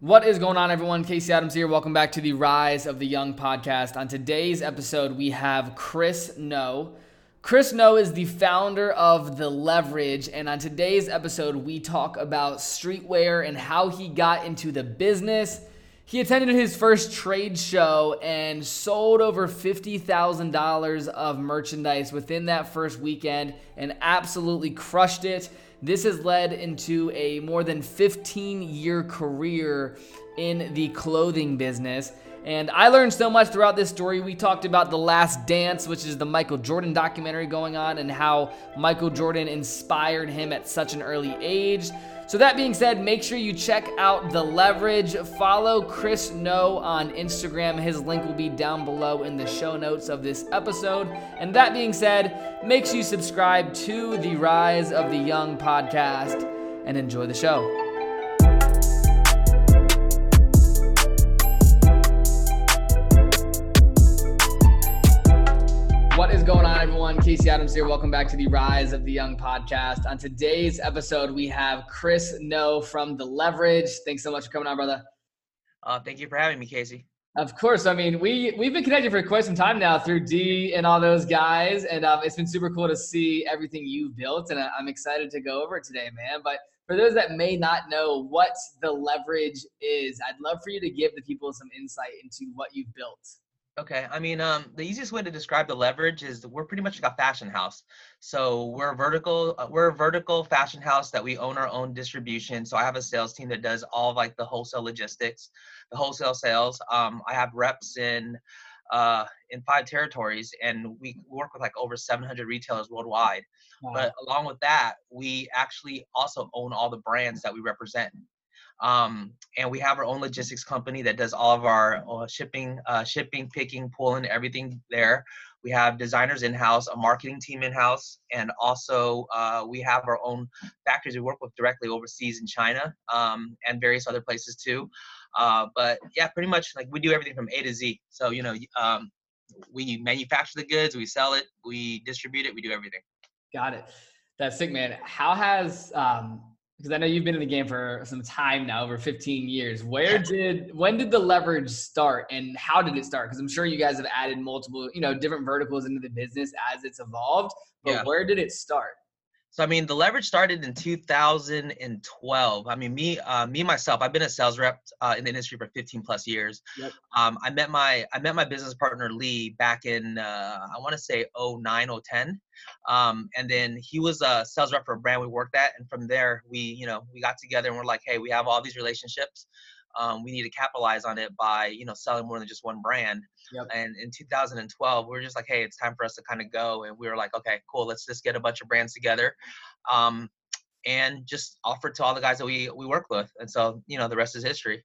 What is going on, everyone? Casey Adams here. Welcome back to the Rise of the Young podcast. On today's episode, we have Chris No. Chris No is the founder of The Leverage, and on today's episode, we talk about streetwear and how he got into the business. He attended his first trade show and sold over $50,000 of merchandise within that first weekend and absolutely crushed it. This has led into a more than 15 year career in the clothing business. And I learned so much throughout this story. We talked about The Last Dance, which is the Michael Jordan documentary going on, and how Michael Jordan inspired him at such an early age. So, that being said, make sure you check out The Leverage. Follow Chris No on Instagram. His link will be down below in the show notes of this episode. And that being said, make sure you subscribe to the Rise of the Young podcast and enjoy the show. Casey Adams here. Welcome back to the Rise of the Young podcast. On today's episode, we have Chris No from The Leverage. Thanks so much for coming on, brother. Uh, thank you for having me, Casey. Of course. I mean, we we've been connected for quite some time now through D and all those guys, and um, it's been super cool to see everything you've built, and I'm excited to go over it today, man. But for those that may not know what the leverage is, I'd love for you to give the people some insight into what you've built. Okay, I mean, um, the easiest way to describe the leverage is we're pretty much like a fashion house. So we're a vertical, uh, we're a vertical fashion house that we own our own distribution. So I have a sales team that does all of like the wholesale logistics, the wholesale sales. Um, I have reps in uh, in five territories, and we work with like over 700 retailers worldwide. Wow. But along with that, we actually also own all the brands that we represent. Um, and we have our own logistics company that does all of our uh, shipping, uh, shipping, picking, pulling, everything there. We have designers in house, a marketing team in house, and also uh, we have our own factories we work with directly overseas in China um, and various other places too. Uh, but yeah, pretty much like we do everything from A to Z. So you know, um, we manufacture the goods, we sell it, we distribute it, we do everything. Got it. That's sick, man. How has um, because I know you've been in the game for some time now, over 15 years. Where did when did the leverage start and how did it start? Because I'm sure you guys have added multiple, you know, different verticals into the business as it's evolved. But yeah. where did it start? So I mean, the leverage started in 2012. I mean, me, uh, me myself, I've been a sales rep uh, in the industry for 15 plus years. Yep. Um, I met my I met my business partner Lee back in uh, I want to say 09, 010. Um, and then he was a sales rep for a brand we worked at, and from there we, you know, we got together and we're like, hey, we have all these relationships um, we need to capitalize on it by you know selling more than just one brand. Yep. And in 2012, we were just like, hey, it's time for us to kind of go. And we were like, okay, cool, let's just get a bunch of brands together. Um, and just offer to all the guys that we we work with. And so, you know, the rest is history.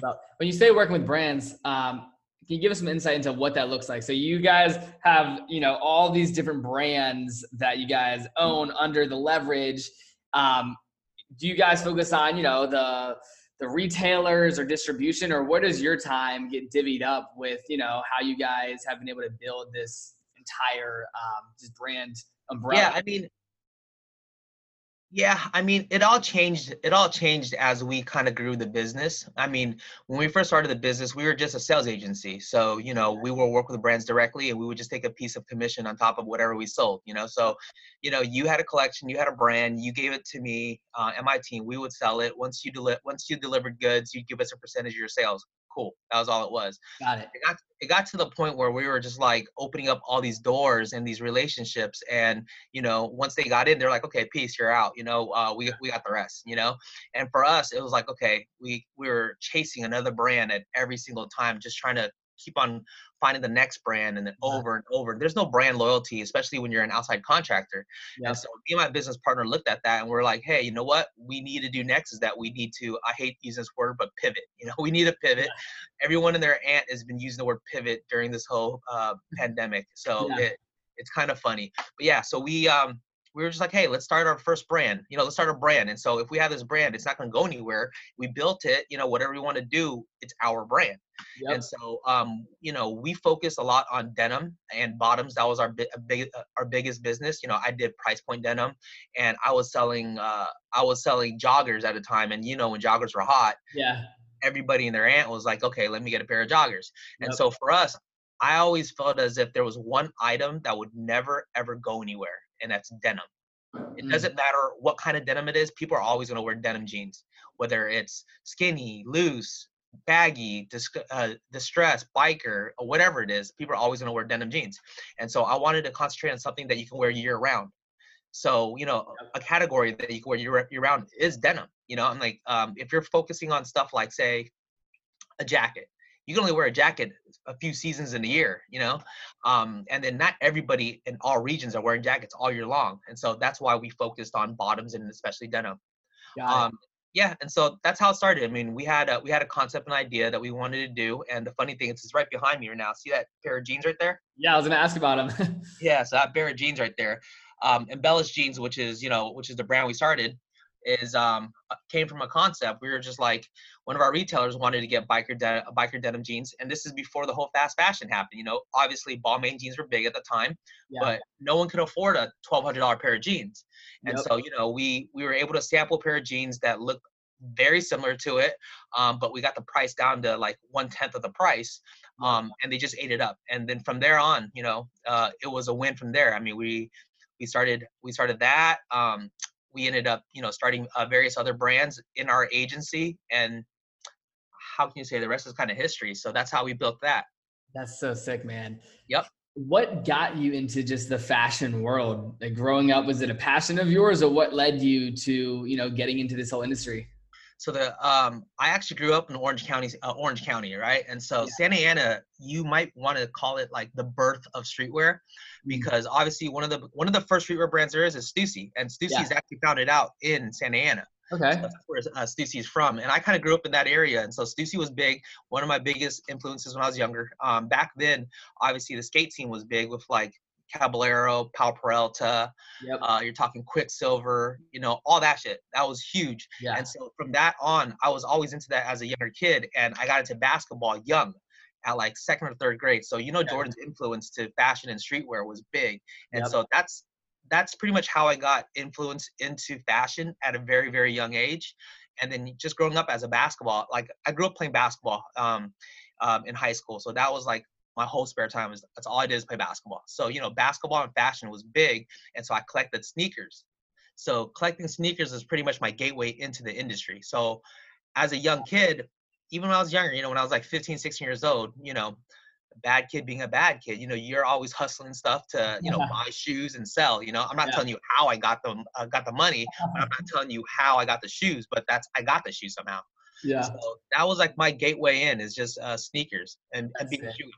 When you say working with brands, um, can you give us some insight into what that looks like? So you guys have, you know, all these different brands that you guys own under the leverage. Um, do you guys focus on, you know, the the retailers or distribution, or where does your time get divvied up with, you know, how you guys have been able to build this entire um, brand umbrella? Yeah, I mean, yeah, I mean, it all changed. It all changed as we kind of grew the business. I mean, when we first started the business, we were just a sales agency. So, you know, we would work with brands directly and we would just take a piece of commission on top of whatever we sold, you know. So, you know, you had a collection, you had a brand, you gave it to me uh, and my team. We would sell it. Once you deli- once you delivered goods, you'd give us a percentage of your sales cool. That was all it was. Got it. It got, it got to the point where we were just like opening up all these doors and these relationships. And, you know, once they got in, they're like, okay, peace, you're out. You know, uh, we, we got the rest, you know? And for us, it was like, okay, we, we were chasing another brand at every single time, just trying to keep on finding the next brand and then over and over. There's no brand loyalty, especially when you're an outside contractor. Yeah. And so me and my business partner looked at that and we're like, hey, you know what we need to do next is that we need to, I hate using this word, but pivot. You know, we need to pivot. Yeah. Everyone and their aunt has been using the word pivot during this whole uh, pandemic. So yeah. it, it's kind of funny. But yeah, so we um we were just like, hey, let's start our first brand. You know, let's start a brand. And so if we have this brand, it's not going to go anywhere. We built it. You know, whatever we want to do, it's our brand. Yep. And so, um, you know, we focus a lot on denim and bottoms. That was our big, big uh, our biggest business. You know, I did price point denim, and I was selling, uh, I was selling joggers at a time. And you know, when joggers were hot, yeah, everybody and their aunt was like, okay, let me get a pair of joggers. And Yep. so for us, I always felt as if there was one item that would never ever go anywhere, and that's denim. It Mm. doesn't matter what kind of denim it is, people are always going to wear denim jeans, whether it's skinny, loose, baggy, dis- uh, distressed, biker, or whatever it is. People are always going to wear denim jeans. And so I wanted to concentrate on something that you can wear year round. So, you know, a category that you can wear year, year round is denim. You know, I'm like, um, if you're focusing on stuff like, say, a jacket, you can only wear a jacket a few seasons in a year, you know? Um, and then not everybody in all regions are wearing jackets all year long. And so that's why we focused on bottoms and especially denim. Um, yeah, and so that's how it started. I mean, we had a, we had a concept and idea that we wanted to do, and the funny thing is, it's right behind me right now. See that pair of jeans right there? yeah, I was gonna ask about them. Yeah, so that pair of jeans right there, um, Embellish Jeans, which is you know, which is the brand we started, is um uh, came from a concept. We were just like one of our retailers wanted to get biker de- biker denim jeans, and this is before the whole fast fashion happened. You know, obviously Balmain jeans were big at the time, yeah. but no one could afford a twelve hundred dollar pair of jeans. And Yep. so, you know, we we were able to sample a pair of jeans that looked very similar to it, um, but we got the price down to like one tenth of the price, um, and they just ate it up. And then from there on, you know, uh, it was a win from there. I mean, we we started we started that. Um, we ended up, you know, starting uh, various other brands in our agency, and how can you say the rest is kind of history? So that's how we built that. That's so sick, man. Yep. What got you into just the fashion world? Like growing up, was it a passion of yours, or what led you to you know getting into this whole industry? So the um, I actually grew up in Orange County, uh, Orange County, right? And so Yeah. Santa Ana, you might want to call it like the birth of streetwear, because obviously one of the one of the first streetwear brands there is is Stussy, and Stussy Yeah. is actually founded out in Santa Ana. Okay. So that's where uh, Stussy's from, and I kind of grew up in that area, and so Stussy was big. One of my biggest influences when I was younger. Um, back then, obviously the skate scene was big with like Caballero, Powell Peralta. Yep. Uh, you're talking Quiksilver, you know, all that shit. That was huge. Yeah. And so from that on, I was always into that as a younger kid, and I got into basketball young, at like second or third grade. So you know. Jordan's influence to fashion and streetwear was big, and Yep. so that's that's pretty much how I got influenced into fashion at a very very young age, and then just growing up as a basketball, like I grew up playing basketball um, um, in high school, so that was like my whole spare time is that's all I did is play basketball. So you know, basketball and fashion was big, and so I collected sneakers. So collecting sneakers is pretty much my gateway into the industry. So as a young kid, even when I was younger, you know, when I was like 15, 16 years old, you know, bad kid being a bad kid, you know, you're always hustling stuff to, you know, Yeah. buy shoes and sell. You know, I'm not Yeah. telling you how I got them, uh, got the money, but I'm not telling you how I got the shoes, but that's I got the shoes somehow. Yeah. So that was like my gateway in is just uh, sneakers and, and being a shoe.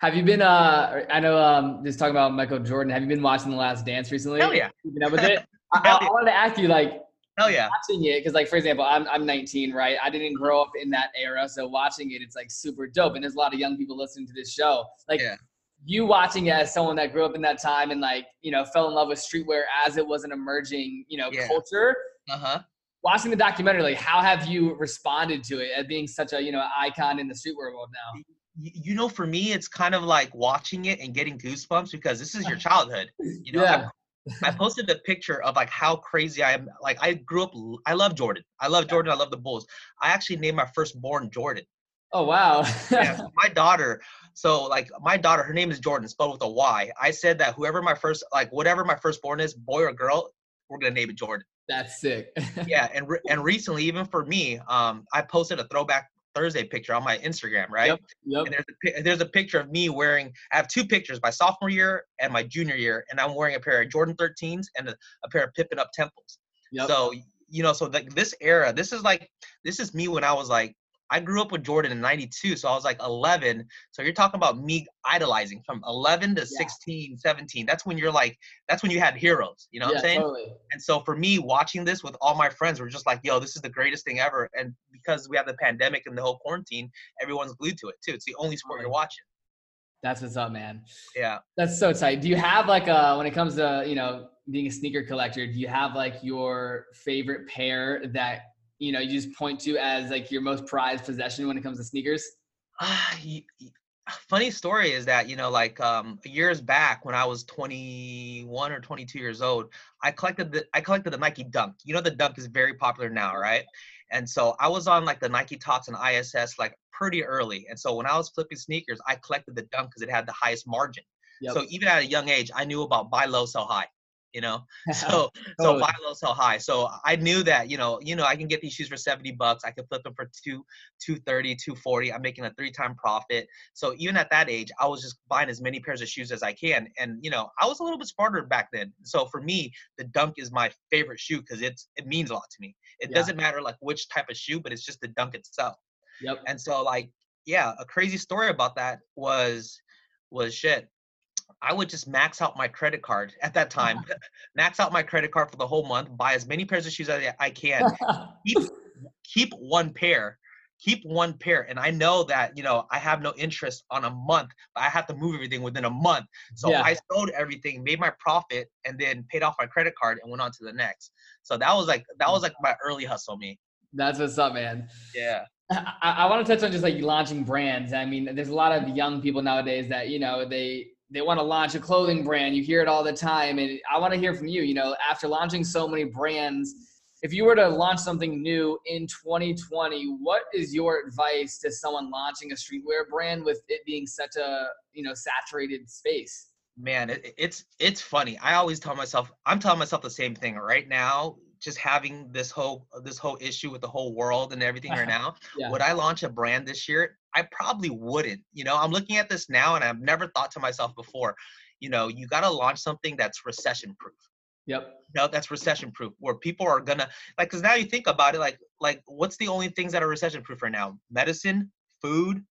Have you been? Uh, I know. Um, just talking about Michael Jordan. Have you been watching The Last Dance recently? Hell yeah, Keeping up with it. I, Hell I, yeah. I wanted to ask you, like, hell yeah. watching it, because, like, for example, I'm I'm 19, right? I didn't grow up in that era, so watching it, it's like super dope. And there's a lot of young people listening to this show. Like, Yeah. you watching it as someone that grew up in that time and like, you know, fell in love with streetwear as it was an emerging, you know, Yeah. culture. Uh huh. Watching the documentary, like, how have you responded to it as being such a, you know, icon in the streetwear world now? you know, for me, it's kind of like watching it and getting goosebumps because this is your childhood. You know, Yeah. I, posted a picture of like how crazy I am. Like I grew up, I love Jordan. I love Jordan. I love the Bulls. I actually named my firstborn Jordan. Oh wow. Yeah, so my daughter. So like my daughter, her name is Jordan, spelled with a Y. I said that whoever my first, like whatever my firstborn is, boy or girl, we're gonna name it Jordan. That's sick. Yeah, and re- and recently, even for me, um, I posted a throwback Thursday picture on my Instagram, right? Yep. Yep. And there's a, there's a picture of me wearing. I have two pictures, my sophomore year and my junior year, and I'm wearing a pair of Jordan 13s and a, a pair of Pippen Uptempos. Yep. So you know, so like this era, this is like this is me when I was like I grew up with Jordan in '92, so I was like 11. So you're talking about me idolizing from 11 to 16, 17. That's when you're like, that's when you had heroes. You know what I'm saying? totally. And so for me, watching this with all my friends, we're just like, yo, this is the greatest thing ever. And because we have the pandemic and the whole quarantine, everyone's glued to it too. It's the only sport you're watching. That's what's up, man. Yeah. That's so tight. Do you have like a when it comes to you know being a sneaker collector? Do you have like your favorite pair that you know you just point to as like your most prized possession when it comes to sneakers? Y- funny story is that you know like um years back when i was 21 or 22 years old i collected the i collected the nike dunk you know the dunk is very popular now right And so I was on like the Nike Talks and ISS like pretty early. And so when I was flipping sneakers, I collected the dunk because it had the highest margin. Yep. So even at a young age, I knew about buy low, sell high you know? So so buy low sell high. So i knew that you know you know i can get these shoes for 70 bucks. I can flip them for two 230 240 i'm making a three time profit. So even at that age i was just buying as many pairs of shoes as i can. And you know i was a little bit smarter back then. So for me the dunk is my favorite shoe because it's it means a lot to me. It yeah. doesn't matter like which type of shoe but it's just the dunk itself. Yep. And so like yeah a crazy story about that was was shit I would just max out my credit card at that time, max out my credit card for the whole month, buy as many pairs of shoes as I can, keep keep one pair, keep one pair. And I know that you know I have no interest on a month, but I have to move everything within a month. So yeah. I sold everything, made my profit, and then paid off my credit card and went on to the next. So that was like that was like my early hustle, me. That's what's up, man. Yeah. I, I want to touch on just like launching brands. I mean, there's a lot of young people nowadays that you know they they want to launch a clothing brand. You hear it all the time. And I want to hear from you, you know, after launching so many brands, if you were to launch something new in 2020, what is your advice to someone launching a streetwear brand with it being such a, you know, saturated space? Man, it, it's it's funny. I always tell myself, I'm telling myself the same thing right now just having this whole this whole issue with the whole world and everything right now yeah. would i launch a brand this year? I probably wouldn't you know? I'm looking at this now and i've never thought to myself before you know you got to launch something that's recession proof. Yep. No, that's recession proof where people are gonna like because now you think about it like like what's the only things that are recession proof right now? Medicine food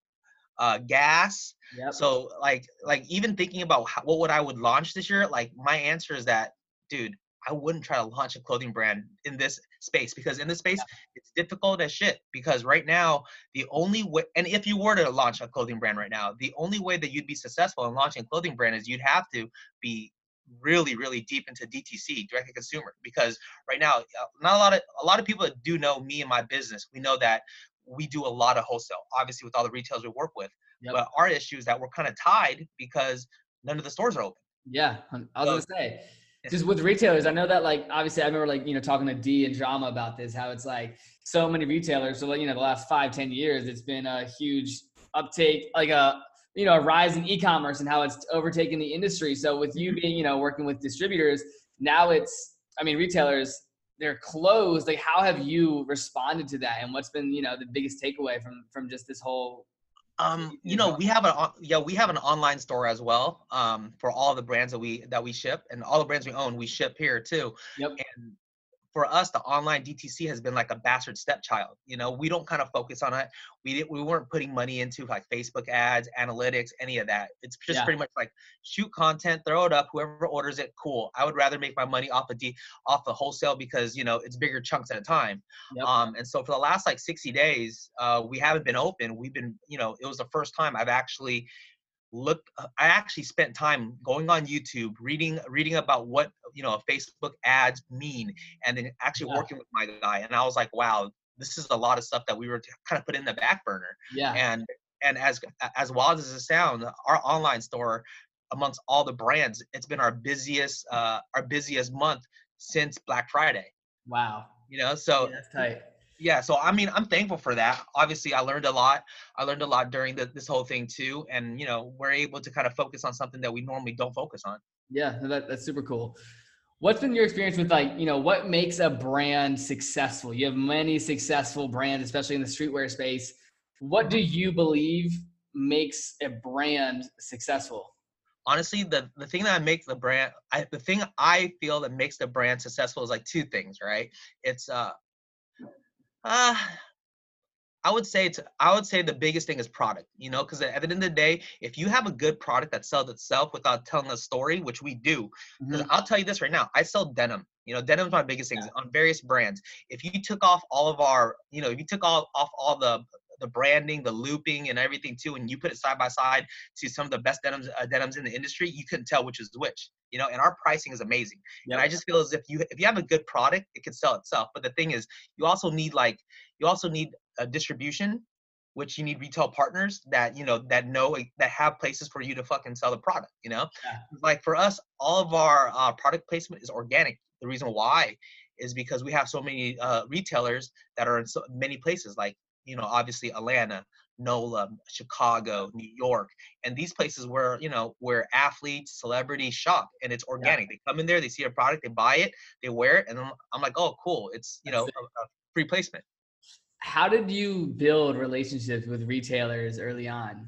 uh gas. Yep. so like like even thinking about how, what would i would launch this year like my answer is that dude I wouldn't try to launch a clothing brand in this space because in this space yeah. it's difficult as shit. Because right now, the only way, and if you were to launch a clothing brand right now, the only way that you'd be successful in launching a clothing brand is you'd have to be really, really deep into DTC, direct to consumer. Because right now, uh, not a lot of a lot of people that do know me and my business. We know that we do a lot of wholesale, obviously with all the retailers we work with. Yep. But our issue is that we're kind of tied because none of the stores are open. Yeah, I was so, gonna say just with retailers, I know that like obviously I remember like you know talking to D and Drama about this, how it's like so many retailers. So like you know the last five ten years, it's been a huge uptake, like a you know a rise in e-commerce and how it's overtaken the industry. So with you mm-hmm. being you know working with distributors, now it's I mean retailers they're closed. Like how have you responded to that, and what's been you know the biggest takeaway from from just this whole um, you know, we have a yeah, we have an online store as well. Um, for all the brands that we that we ship and all the brands we own, we ship here too. Yep. And for us, the online DTC has been like a bastard stepchild. You know, we don't kind of focus on it. We didn't, we weren't putting money into like Facebook ads, analytics, any of that. It's just yeah. pretty much like shoot content, throw it up. Whoever orders it, cool. I would rather make my money off of D, off the wholesale because you know it's bigger chunks at a time. Yep. Um, and so for the last like 60 days, uh, we haven't been open. We've been, you know, it was the first time I've actually look uh, i actually spent time going on youtube reading reading about what you know facebook ads mean and then actually yeah. working with my guy and i was like wow this is a lot of stuff that we were kind of put in the back burner. Yeah. And and as as wild as it sounds our online store amongst all the brands it's been our busiest uh our busiest month since black friday. Wow. You know so yeah, that's tight yeah so i mean i'm thankful for that. Obviously i learned a lot. I learned a lot during the, this whole thing too and you know we're able to kind of focus on something that we normally don't focus on. Yeah that, that's super cool. What's been your experience with like you know what makes a brand successful? You have many successful brands especially in the streetwear space. What do you believe makes a brand successful? Honestly the the thing that makes the brand I, the thing i feel that makes the brand successful is like two things right? It's uh uh, I would say it's I would say the biggest thing is product, you know, because at the end of the day, if you have a good product that sells itself without telling a story, which we do, mm-hmm. I'll tell you this right now, I sell denim. You know, denim's my biggest thing yeah. on various brands. If you took off all of our, you know, if you took all off all the the branding, the looping, and everything too, and you put it side by side to some of the best denims uh, denims in the industry, you couldn't tell which is which. You know, and our pricing is amazing. Yep. And I just feel as if you if you have a good product, it can sell itself. But the thing is, you also need like you also need a distribution which you need retail partners that you know that know that have places for you to fucking sell the product you know yeah. like for us all of our uh, product placement is organic the reason why is because we have so many uh, retailers that are in so many places, like you know, obviously Atlanta, NOLA, Chicago, New York, and these places where you know where athletes, celebrities shop, and it's organic. Yeah. They come in there, they see a product, they buy it, they wear it, and I'm, I'm like, oh, cool, it's you know a, a free placement. How did you build relationships with retailers early on?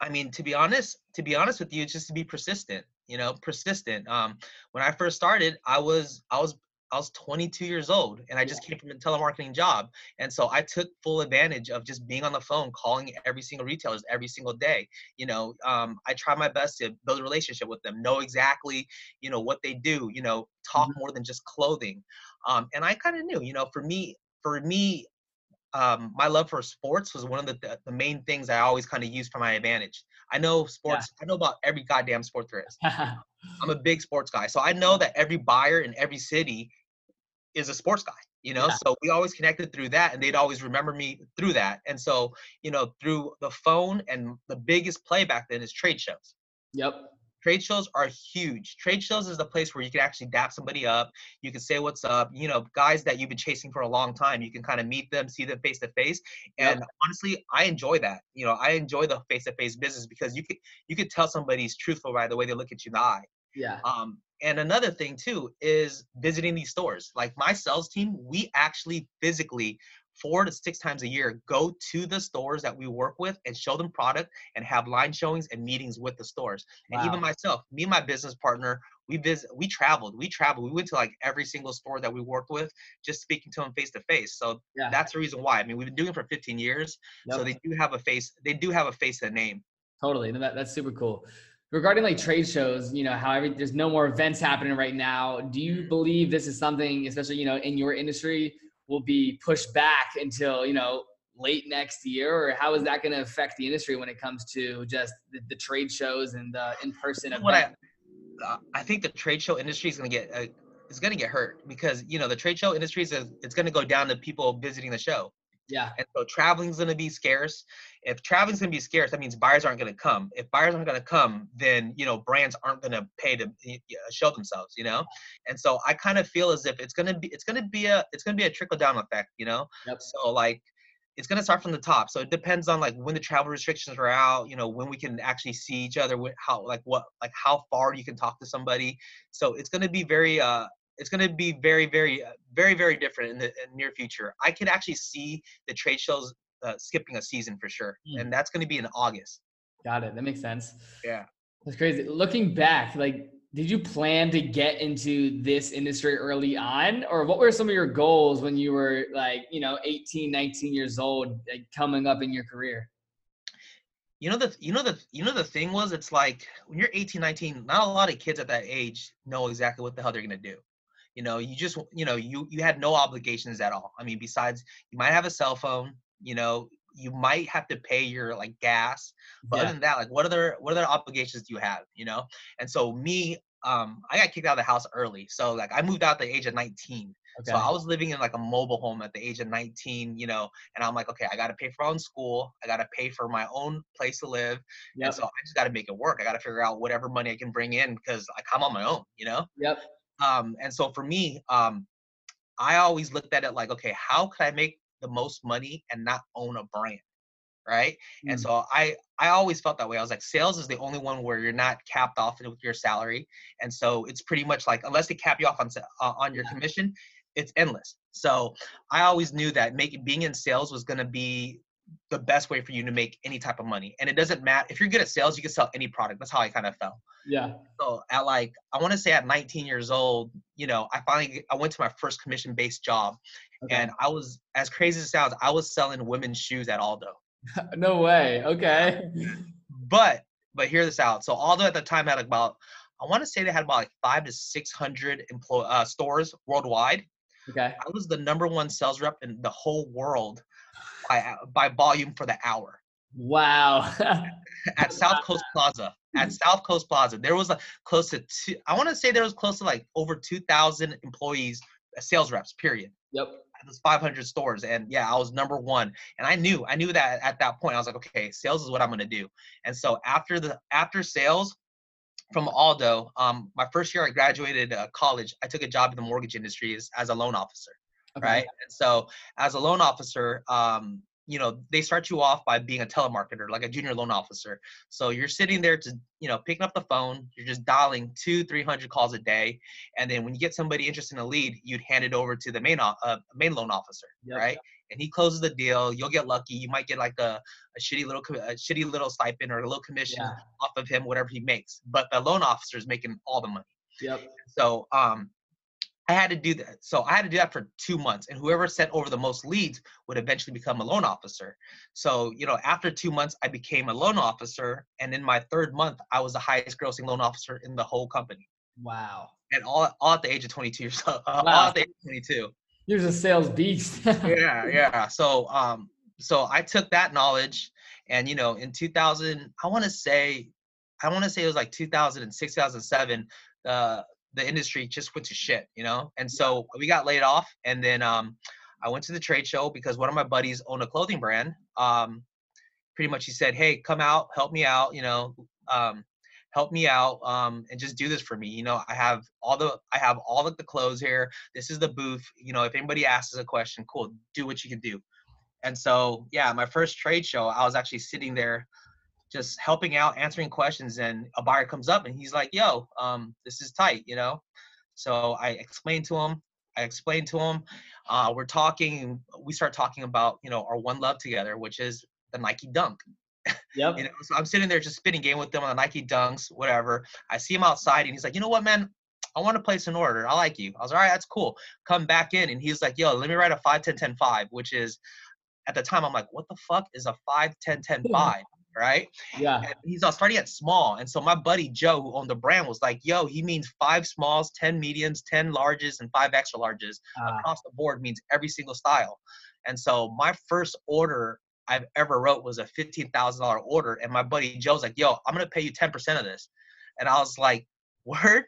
I mean, to be honest, to be honest with you, it's just to be persistent. You know, persistent. Um, when I first started, I was I was I was 22 years old and I just came from a telemarketing job. And so I took full advantage of just being on the phone, calling every single retailers every single day. You know, um, I try my best to build a relationship with them, know exactly, you know, what they do, you know, talk mm-hmm. more than just clothing. Um, and I kind of knew, you know, for me, for me, um, my love for sports was one of the, the main things I always kind of used for my advantage. I know sports, yeah. I know about every goddamn sport there is. I'm a big sports guy. So I know that every buyer in every city is a sports guy you know yeah. so we always connected through that and they'd always remember me through that and so you know through the phone and the biggest play back then is trade shows yep trade shows are huge. Trade shows is the place where you can actually dap somebody up. You can say what's up. You know guys that you've been chasing for a long time you can kind of meet them see them face to face and yep. honestly i enjoy that. You know i enjoy the face to face business because you could you could tell somebody's truthful by the way they look at you in the eye. Yeah. Um and another thing too is visiting these stores. Like my sales team, we actually physically four to six times a year go to the stores that we work with and show them product and have line showings and meetings with the stores. Wow. And even myself, me and my business partner, we visit, we traveled, we traveled, we went to like every single store that we worked with, just speaking to them face to face. So yeah. that's the reason why. I mean, we've been doing it for 15 years, yep. so they do have a face. They do have a face and a name. Totally, that, that's super cool regarding like trade shows, you know, how every, there's no more events happening right now. Do you mm-hmm. believe this is something, especially you know, in your industry, will be pushed back until you know late next year, or how is that going to affect the industry when it comes to just the, the trade shows and the in-person events? What I, I think the trade show industry is going to get uh, is going to get hurt because you know the trade show industry is it's going to go down to people visiting the show. Yeah. And so traveling's going to be scarce. If traveling's going to be scarce, that means buyers aren't going to come. If buyers aren't going to come, then you know brands aren't going to pay to show themselves. You know, and so I kind of feel as if it's going to be it's going to be a it's going to be a trickle down effect. You know. Yep. So like it's going to start from the top so it depends on like when the travel restrictions are out you know when we can actually see each other how like what like how far you can talk to somebody so it's going to be very uh it's going to be very, very, uh, very, very different in the in near future. I can actually see the trade shows uh, skipping a season for sure, mm. and that's going to be in August. Got it. That makes sense. Yeah, that's crazy. Looking back, like, did you plan to get into this industry early on, or what were some of your goals when you were like, you know, 18, 19 years old, like, coming up in your career? you know the you know the you know the thing was it's like when you're 18 19 not a lot of kids at that age know exactly what the hell they're going to do you know you just you know you you had no obligations at all i mean besides you might have a cell phone you know you might have to pay your like gas but yeah. other than that like what other what other obligations do you have you know and so me um i got kicked out of the house early so like i moved out at the age of 19 okay. so i was living in like a mobile home at the age of 19 you know and i'm like okay i gotta pay for my own school i gotta pay for my own place to live yep. and so i just gotta make it work i gotta figure out whatever money i can bring in because like i'm on my own you know yep um, and so for me, um, I always looked at it like, okay, how could I make the most money and not own a brand? Right. Mm. And so I, I always felt that way. I was like, sales is the only one where you're not capped off with your salary. And so it's pretty much like, unless they cap you off on, uh, on your commission, it's endless. So I always knew that making being in sales was going to be the best way for you to make any type of money. And it doesn't matter if you're good at sales, you can sell any product. That's how I kind of felt. Yeah. So at like I want to say at 19 years old, you know, I finally I went to my first commission based job, okay. and I was as crazy as it sounds, I was selling women's shoes at Aldo. no way. Okay. But but hear this out. So Aldo at the time had about I want to say they had about like five to six hundred employ uh, stores worldwide. Okay. I was the number one sales rep in the whole world by by volume for the hour. Wow. at South Coast Plaza. At South Coast Plaza, there was a close to two, I want to say there was close to like over 2,000 employees, uh, sales reps, period. Yep. There's 500 stores, and yeah, I was number one. And I knew, I knew that at that point, I was like, okay, sales is what I'm gonna do. And so after the after sales, from Aldo, um, my first year I graduated uh, college, I took a job in the mortgage industry as, as a loan officer, okay. right? And so as a loan officer, um, you know, they start you off by being a telemarketer, like a junior loan officer. So you're sitting there to, you know, picking up the phone, you're just dialing two, 300 calls a day. And then when you get somebody interested in a lead, you'd hand it over to the main, uh, main loan officer, yep. right? And he closes the deal. You'll get lucky. You might get like a, a shitty little, a shitty little stipend or a little commission yeah. off of him, whatever he makes. But the loan officer is making all the money. Yep. So, um, I had to do that. So I had to do that for two months, and whoever sent over the most leads would eventually become a loan officer. So you know, after two months, I became a loan officer, and in my third month, I was the highest grossing loan officer in the whole company. Wow! And all all at the age of 22 years old. Wow. All at the age of 22. You're a sales beast. yeah, yeah. So um, so I took that knowledge, and you know, in 2000, I want to say, I want to say it was like 2006, 2007. Uh, the industry just went to shit, you know? And so we got laid off. And then um, I went to the trade show because one of my buddies owned a clothing brand. Um, pretty much he said, Hey, come out, help me out, you know, um, help me out um, and just do this for me. You know, I have all the, I have all of the clothes here. This is the booth. You know, if anybody asks a question, cool, do what you can do. And so, yeah, my first trade show, I was actually sitting there just helping out, answering questions, and a buyer comes up and he's like, "Yo, um, this is tight," you know. So I explained to him. I explained to him. Uh, we're talking. We start talking about you know our one love together, which is the Nike Dunk. Yep. you know, so I'm sitting there just spitting game with them on the Nike Dunks, whatever. I see him outside and he's like, you know what, man? I want to place an order. I like you. I was like, all right, that's cool. Come back in and he's like, yo, let me write a 5 10 10 5, which is at the time I'm like, what the fuck is a 5 10 10 5? Right? Yeah. And he's uh, starting at small. And so my buddy Joe, who owned the brand, was like, yo, he means five smalls, 10 mediums, 10 larges, and five extra larges uh, across the board means every single style. And so my first order I've ever wrote was a $15,000 order. And my buddy Joe's like, yo, I'm going to pay you 10% of this. And I was like, word?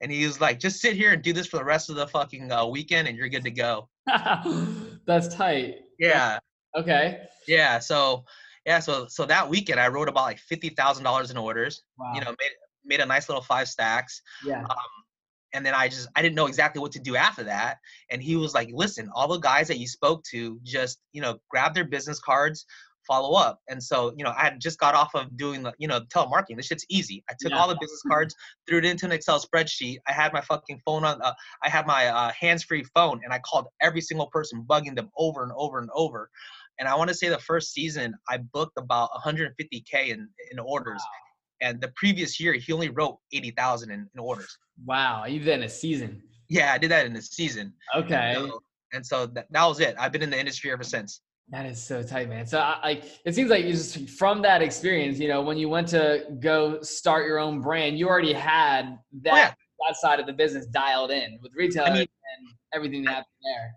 And he was like, just sit here and do this for the rest of the fucking uh, weekend and you're good to go. That's tight. Yeah. Okay. Yeah. So yeah, so so that weekend I wrote about like fifty thousand dollars in orders. Wow. You know, made made a nice little five stacks. Yeah. Um, and then I just I didn't know exactly what to do after that. And he was like, "Listen, all the guys that you spoke to, just you know, grab their business cards, follow up." And so you know, I had just got off of doing the you know telemarketing. This shit's easy. I took yeah. all the business cards, threw it into an Excel spreadsheet. I had my fucking phone on. Uh, I had my uh, hands-free phone, and I called every single person, bugging them over and over and over. And I want to say the first season I booked about 150k in in orders. Wow. And the previous year he only wrote 80,000 in, in orders. Wow, you did that in a season. Yeah, I did that in a season. Okay. And so, and so that, that was it. I've been in the industry ever since. That is so tight, man. So, like, it seems like you just from that experience, you know, when you went to go start your own brand, you already had that oh, yeah. that side of the business dialed in with retail I mean, and everything that happened there.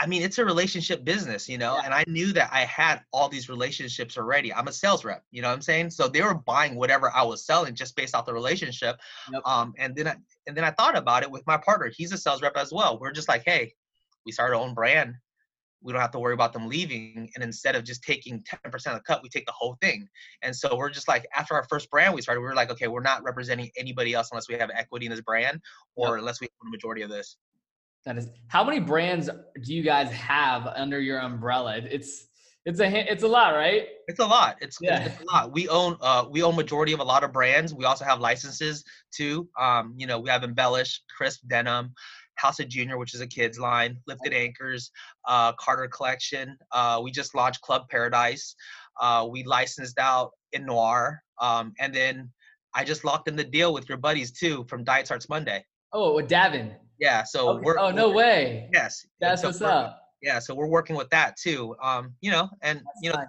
I mean, it's a relationship business, you know, yeah. and I knew that I had all these relationships already. I'm a sales rep, you know what I'm saying? So they were buying whatever I was selling just based off the relationship. Yep. Um, and then I and then I thought about it with my partner. He's a sales rep as well. We're just like, hey, we start our own brand. We don't have to worry about them leaving. And instead of just taking 10% of the cut, we take the whole thing. And so we're just like, after our first brand we started, we were like, okay, we're not representing anybody else unless we have equity in this brand or yep. unless we own the majority of this. That is how many brands do you guys have under your umbrella? It's it's a it's a lot, right? It's a lot. It's, yeah. it's a lot. We own uh we own majority of a lot of brands. We also have licenses too. Um, you know, we have Embellish, Crisp Denim, House of Junior, which is a kids line, Lifted Anchors, uh, Carter Collection. Uh, we just launched Club Paradise. Uh, we licensed out in Noir, um, and then I just locked in the deal with your buddies too from Diet Starts Monday. Oh, with Davin. Yeah. So okay. we're. Oh no way. Yes. That's so what's up. Yeah. So we're working with that too. Um, you know, and That's you know,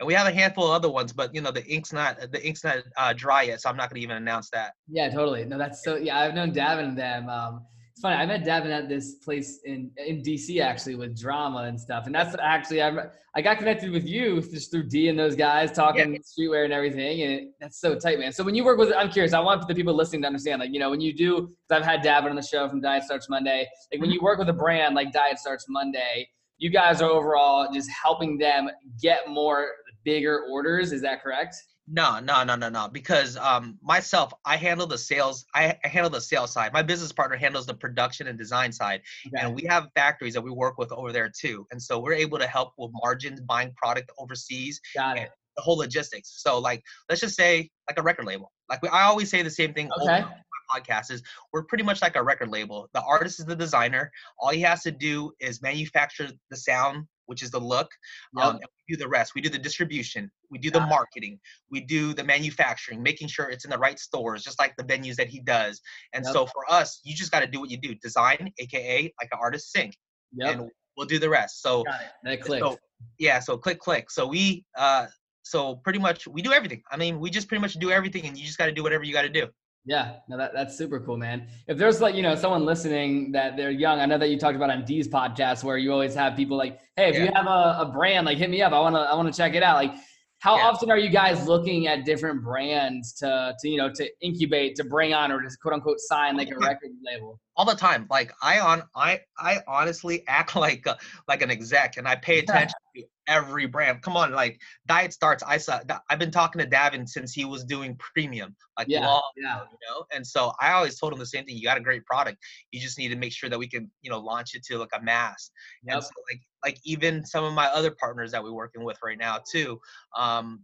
and we have a handful of other ones, but you know, the ink's not the ink's not uh, dry yet, so I'm not gonna even announce that. Yeah, totally. No, that's so. Yeah, I've known Davin and them. Um, it's funny. I met Devin at this place in in DC actually with drama and stuff, and that's actually I I got connected with you just through D and those guys talking yeah. streetwear and everything, and it, that's so tight, man. So when you work with, I'm curious. I want the people listening to understand, like you know, when you do, because I've had Davin on the show from Diet Starts Monday. Like when mm-hmm. you work with a brand like Diet Starts Monday, you guys are overall just helping them get more bigger orders. Is that correct? No, no, no, no, no. Because um, myself, I handle the sales. I, I handle the sales side. My business partner handles the production and design side, okay. and we have factories that we work with over there too. And so we're able to help with margins, buying product overseas, Got it. the whole logistics. So like, let's just say like a record label. Like we, I always say the same thing. Okay. Podcast is we're pretty much like a record label. The artist is the designer. All he has to do is manufacture the sound, which is the look. Um, we do the rest. We do the distribution. We do the marketing. We do the manufacturing, making sure it's in the right stores, just like the venues that he does. And yep. so for us, you just got to do what you do. Design, aka like an artist sing. Yep. And we'll do the rest. So that clicked. So, yeah, so click click. So we uh so pretty much we do everything. I mean, we just pretty much do everything and you just got to do whatever you got to do. Yeah, no, that, that's super cool, man. If there's like, you know, someone listening that they're young, I know that you talked about on D's podcast where you always have people like, hey, if yeah. you have a, a, brand, like hit me up. I wanna I wanna check it out. Like how yeah. often are you guys looking at different brands to to you know to incubate, to bring on or to quote unquote sign like a record label? All the time. Like I on I I honestly act like a, like an exec and I pay attention to every brand. Come on, like Diet Starts. I saw. I've been talking to Davin since he was doing premium, like yeah, long, yeah. you know. And so I always told him the same thing. You got a great product. You just need to make sure that we can, you know, launch it to like a mass. Yep. And so like like even some of my other partners that we're working with right now too. Um,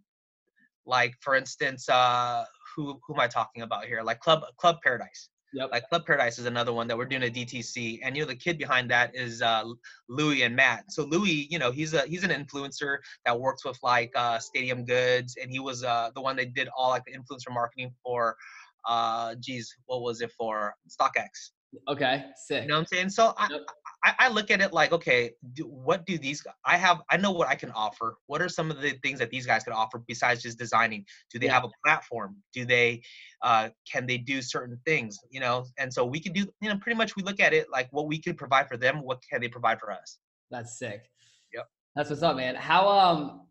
like for instance, uh, who who am I talking about here? Like Club Club Paradise. Yep. Like Club Paradise is another one that we're doing a DTC, and you know the kid behind that is uh, Louis and Matt. So Louis, you know, he's a he's an influencer that works with like uh, Stadium Goods, and he was uh, the one that did all like the influencer marketing for, uh, geez, what was it for StockX? Okay, sick. You know what I'm saying? So I, I, I look at it like, okay, do, what do these? I have, I know what I can offer. What are some of the things that these guys can offer besides just designing? Do they yeah. have a platform? Do they, uh, can they do certain things? You know, and so we can do, you know, pretty much we look at it like what we can provide for them. What can they provide for us? That's sick. Yep. That's what's up, man. How um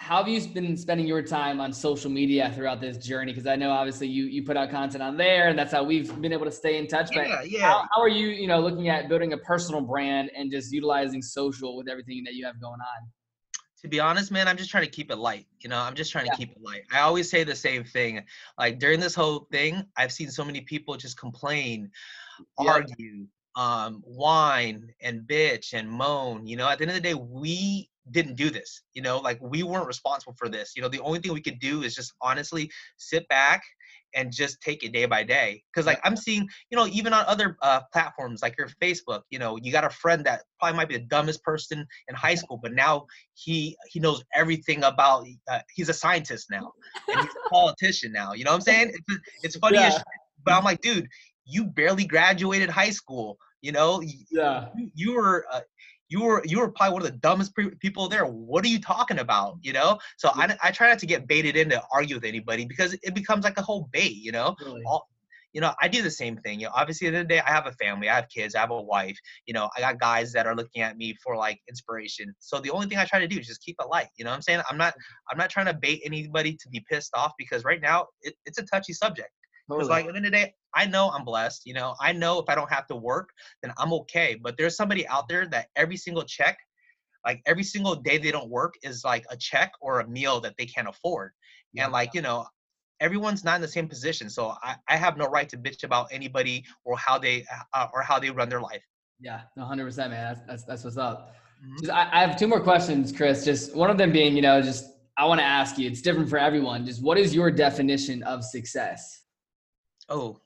how have you been spending your time on social media throughout this journey? Because I know obviously you you put out content on there, and that's how we've been able to stay in touch. But yeah, yeah. How, how, are you, you know, looking at building a personal brand and just utilizing social with everything that you have going on? To be honest, man, I'm just trying to keep it light. You know, I'm just trying to keep it light. I always say the same thing. Like during this whole thing, I've seen so many people just complain, argue, um, whine and bitch and moan. You know, at the end of the day, we didn't do this you know like we weren't responsible for this you know the only thing we could do is just honestly sit back and just take it day by day because like i'm seeing you know even on other uh, platforms like your facebook you know you got a friend that probably might be the dumbest person in high school but now he he knows everything about uh, he's a scientist now and he's a politician now you know what i'm saying? It's, it's funny yeah. but i'm like dude you barely graduated high school you know yeah. you, you were uh, you were you were probably one of the dumbest pre- people there. What are you talking about? You know. So I, I try not to get baited into argue with anybody because it becomes like a whole bait. You know. Really? All, you know, I do the same thing. You know, obviously at the end of the day, I have a family, I have kids, I have a wife. You know, I got guys that are looking at me for like inspiration. So the only thing I try to do is just keep it light. You know what I'm saying? I'm not I'm not trying to bait anybody to be pissed off because right now it, it's a touchy subject. Because totally. like at the end of the day, I know I'm blessed. You know, I know if I don't have to work, then I'm okay. But there's somebody out there that every single check, like every single day they don't work, is like a check or a meal that they can't afford. Yeah. And like you know, everyone's not in the same position. So I, I have no right to bitch about anybody or how they uh, or how they run their life. Yeah, 100 percent, man. That's, that's that's what's up. Mm-hmm. Just, I, I have two more questions, Chris. Just one of them being, you know, just I want to ask you. It's different for everyone. Just what is your definition of success? Oh,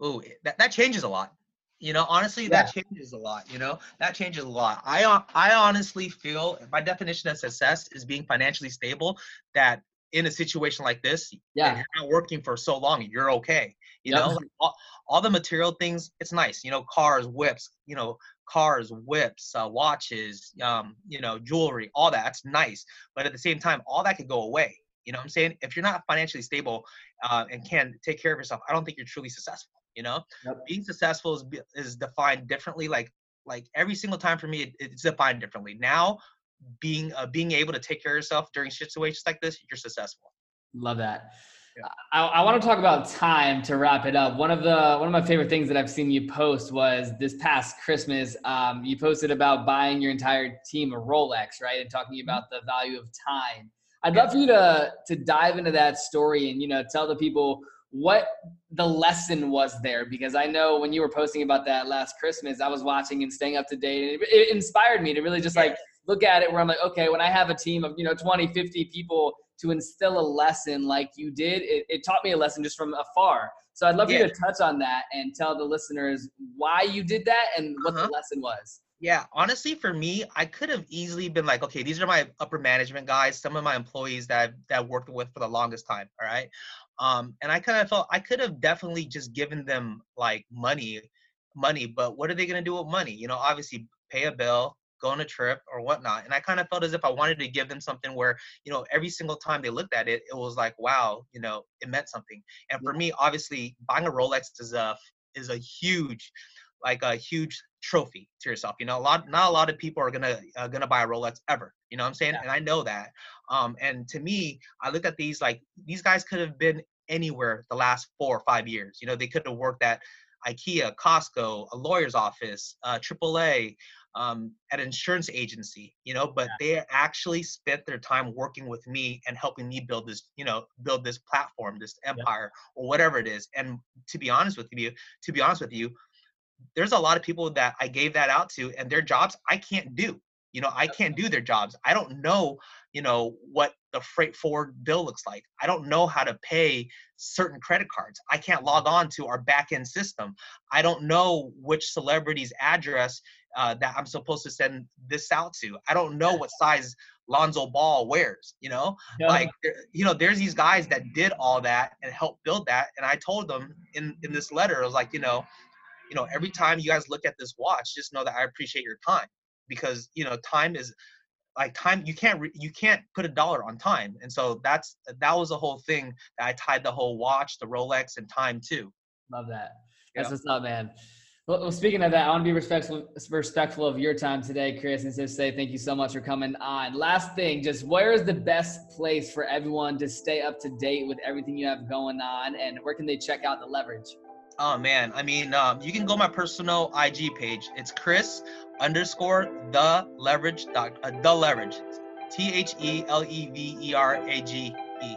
oh, that, that changes a lot. You know, honestly, yeah. that changes a lot. You know, that changes a lot. I uh, I honestly feel my definition of success is being financially stable. That in a situation like this, yeah, you're not working for so long, you're okay. You yep. know, like all, all, the material things, it's nice. You know, cars, whips. You know, cars, whips, uh, watches. Um, you know, jewelry, all that. That's nice. But at the same time, all that could go away. You know what I'm saying? If you're not financially stable uh, and can take care of yourself, I don't think you're truly successful. You know, yep. being successful is is defined differently. Like like every single time for me, it, it's defined differently. Now, being uh, being able to take care of yourself during situations like this, you're successful. Love that. Yeah. I, I want to talk about time to wrap it up. One of the one of my favorite things that I've seen you post was this past Christmas. Um, you posted about buying your entire team a Rolex, right, and talking mm-hmm. about the value of time. I'd love for you to to dive into that story and you know tell the people what the lesson was there because I know when you were posting about that last Christmas, I was watching and staying up to date, and it, it inspired me to really just like look at it where I'm like, okay, when I have a team of you know 20, 50 people to instill a lesson like you did, it, it taught me a lesson just from afar. So I'd love yeah. you to touch on that and tell the listeners why you did that and what uh-huh. the lesson was. Yeah, honestly, for me, I could have easily been like, okay, these are my upper management guys, some of my employees that I've, that I've worked with for the longest time. All right. Um, and I kind of felt I could have definitely just given them like money, money, but what are they going to do with money? You know, obviously pay a bill, go on a trip or whatnot. And I kind of felt as if I wanted to give them something where, you know, every single time they looked at it, it was like, wow, you know, it meant something. And for me, obviously buying a Rolex is a, is a huge, like a huge trophy to yourself. You know, a lot, not a lot of people are gonna uh, gonna buy a Rolex ever. You know what I'm saying? Yeah. And I know that. Um, and to me, I look at these like these guys could have been anywhere the last four or five years. You know, they could have worked at IKEA, Costco, a lawyer's office, uh, AAA, um, at an insurance agency, you know, but yeah. they actually spent their time working with me and helping me build this, you know, build this platform, this empire, yeah. or whatever it is. And to be honest with you, to be honest with you, there's a lot of people that I gave that out to, and their jobs I can't do. You know, I can't do their jobs. I don't know, you know, what the freight forward bill looks like. I don't know how to pay certain credit cards. I can't log on to our back end system. I don't know which celebrity's address uh, that I'm supposed to send this out to. I don't know what size Lonzo Ball wears, you know? Yeah. Like, you know, there's these guys that did all that and helped build that. And I told them in, in this letter, I was like, you know, you know, every time you guys look at this watch, just know that I appreciate your time because you know time is like time you can't re- you can't put a dollar on time and so that's that was the whole thing that i tied the whole watch the rolex and time too love that that's what's up man well, speaking of that, I want to be respectful respectful of your time today, Chris, and just say thank you so much for coming on. Last thing, just where is the best place for everyone to stay up to date with everything you have going on, and where can they check out the leverage? Oh man, I mean, um, you can go my personal IG page. It's Chris underscore the leverage dot uh, the leverage, T H E L E V E R A G E.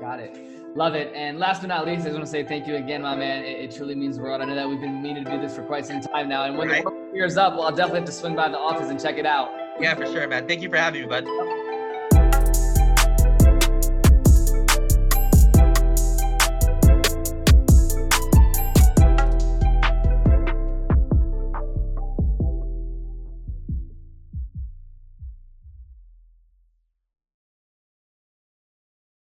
Got it. Love it. And last but not least, I just want to say thank you again, my man. It, it, truly means the world. I know that we've been meaning to do this for quite some time now. And when right. the year's up, well, I'll definitely have to swing by the office and check it out. Yeah, for sure, man. Thank you for having me, bud.